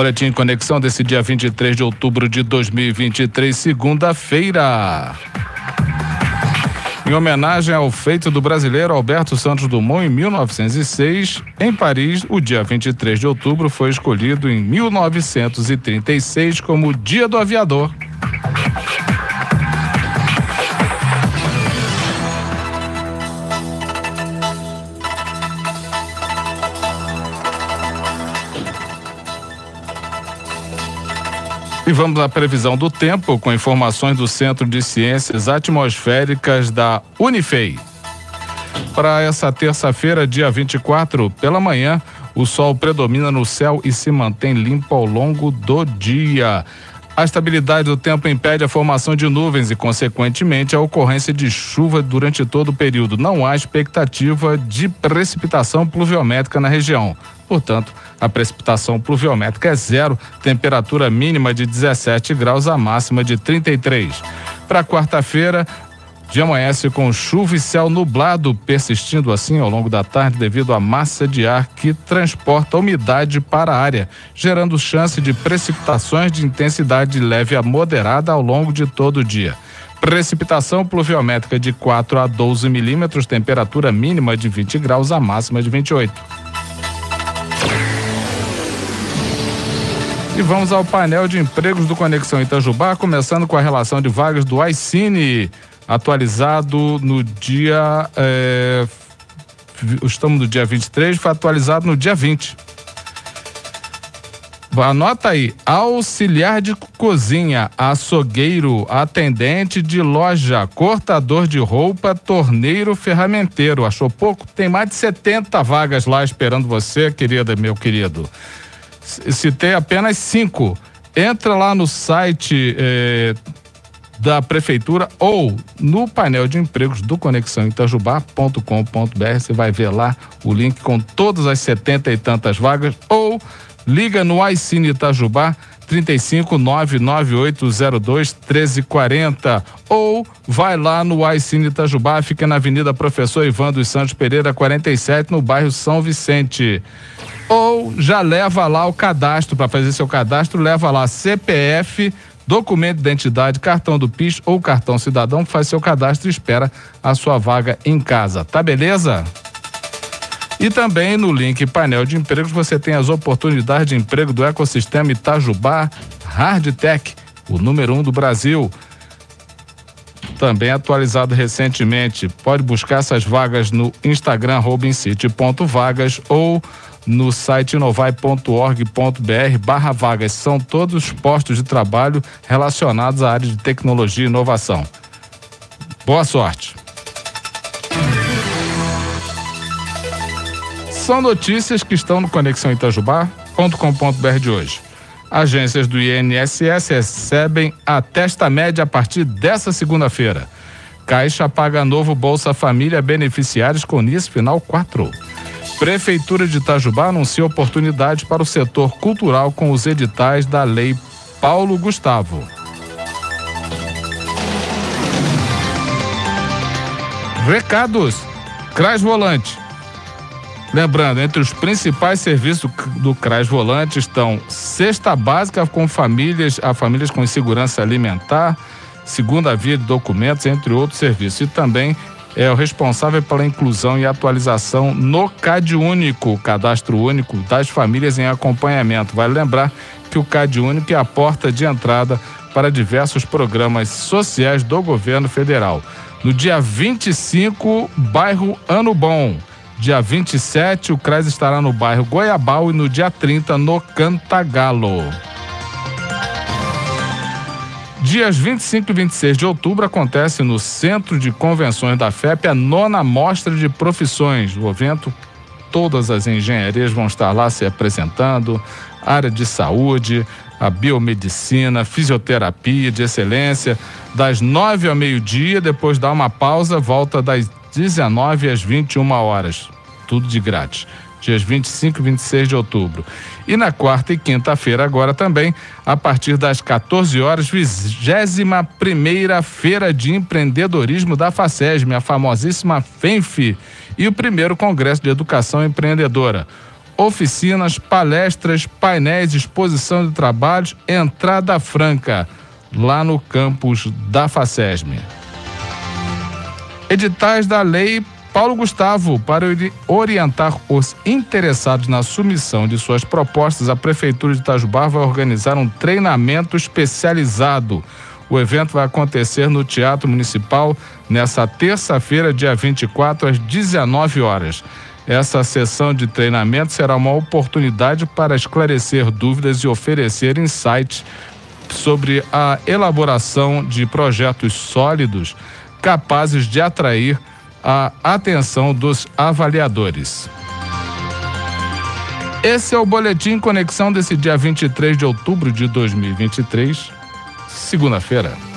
Boletim Conexão desse dia 23 de outubro de 2023, segunda-feira. Em homenagem ao feito do brasileiro Alberto Santos Dumont em 1906, em Paris, o dia 23 de outubro foi escolhido em 1936 como Dia do Aviador. E vamos à previsão do tempo com informações do Centro de Ciências Atmosféricas da Unifei. Para essa terça-feira, dia 24, pela manhã, o sol predomina no céu e se mantém limpo ao longo do dia. A estabilidade do tempo impede a formação de nuvens e, consequentemente, a ocorrência de chuva durante todo o período. Não há expectativa de precipitação pluviométrica na região. Portanto, a precipitação pluviométrica é zero, temperatura mínima de 17 graus, a máxima de 33. Para quarta-feira, de amanhece com chuva e céu nublado, persistindo assim ao longo da tarde devido à massa de ar que transporta umidade para a área, gerando chance de precipitações de intensidade leve a moderada ao longo de todo o dia. Precipitação pluviométrica de 4 a 12 milímetros, temperatura mínima de 20 graus, a máxima de 28. E vamos ao painel de empregos do Conexão Itajubá, começando com a relação de vagas do iCine, atualizado no dia. É, estamos no dia 23, foi atualizado no dia 20. Anota aí: auxiliar de cozinha, açougueiro, atendente de loja, cortador de roupa, torneiro, ferramenteiro. Achou pouco? Tem mais de 70 vagas lá esperando você, querida, meu querido citei apenas cinco. Entra lá no site eh, da prefeitura ou no painel de empregos do Conexão Itajubá.com.br. Você vai ver lá o link com todas as setenta e tantas vagas ou liga no iCine Itajubá 35 99802 1340 ou vai lá no iCine Itajubá, fica na Avenida Professor Ivan dos Santos Pereira 47, no bairro São Vicente ou já leva lá o cadastro, para fazer seu cadastro, leva lá CPF, documento de identidade, cartão do PIS ou cartão cidadão, faz seu cadastro e espera a sua vaga em casa. Tá beleza? E também no link painel de empregos você tem as oportunidades de emprego do ecossistema Itajubá Hardtech, o número um do Brasil. Também atualizado recentemente. Pode buscar essas vagas no Instagram robincity.vagas ou no site inovai.org.br barra vagas. São todos postos de trabalho relacionados à área de tecnologia e inovação. Boa sorte. São notícias que estão no Conexão Itajubá.com.br de hoje. Agências do INSS recebem a testa média a partir dessa segunda-feira. Caixa paga novo Bolsa Família beneficiários com NIS final 4. Prefeitura de Itajubá anuncia oportunidade para o setor cultural com os editais da Lei Paulo Gustavo. Recados. CRAS Volante. Lembrando, entre os principais serviços do CRAS Volante estão cesta básica com famílias, a famílias com insegurança alimentar, segunda via de documentos, entre outros serviços. E também é o responsável pela inclusão e atualização no CAD Único, Cadastro Único das Famílias em Acompanhamento. Vale lembrar que o CAD Único é a porta de entrada para diversos programas sociais do governo federal. No dia 25, bairro Ano Bom. Dia 27, o CRAS estará no bairro Goiabal e no dia 30, no Cantagalo. Dias 25 e 26 de outubro acontece no Centro de Convenções da FEP a nona mostra de profissões. O evento, todas as engenharias vão estar lá se apresentando, área de saúde, a biomedicina, fisioterapia de excelência, das nove ao meio-dia, depois dá uma pausa, volta das 19 às 21 horas. Tudo de grátis dias 25 e 26 de outubro. E na quarta e quinta-feira, agora também, a partir das 14 horas, 21 primeira Feira de Empreendedorismo da FACESM, a famosíssima FENF, e o primeiro Congresso de Educação Empreendedora. oficinas, palestras, painéis, exposição de trabalhos, entrada franca lá no campus da FACESM. Editais da lei Paulo Gustavo, para orientar os interessados na submissão de suas propostas, a Prefeitura de Itajubá vai organizar um treinamento especializado. O evento vai acontecer no Teatro Municipal nessa terça-feira, dia 24, às 19 horas. Essa sessão de treinamento será uma oportunidade para esclarecer dúvidas e oferecer insights sobre a elaboração de projetos sólidos capazes de atrair a atenção dos avaliadores. Esse é o Boletim Conexão desse dia 23 de outubro de 2023, segunda-feira.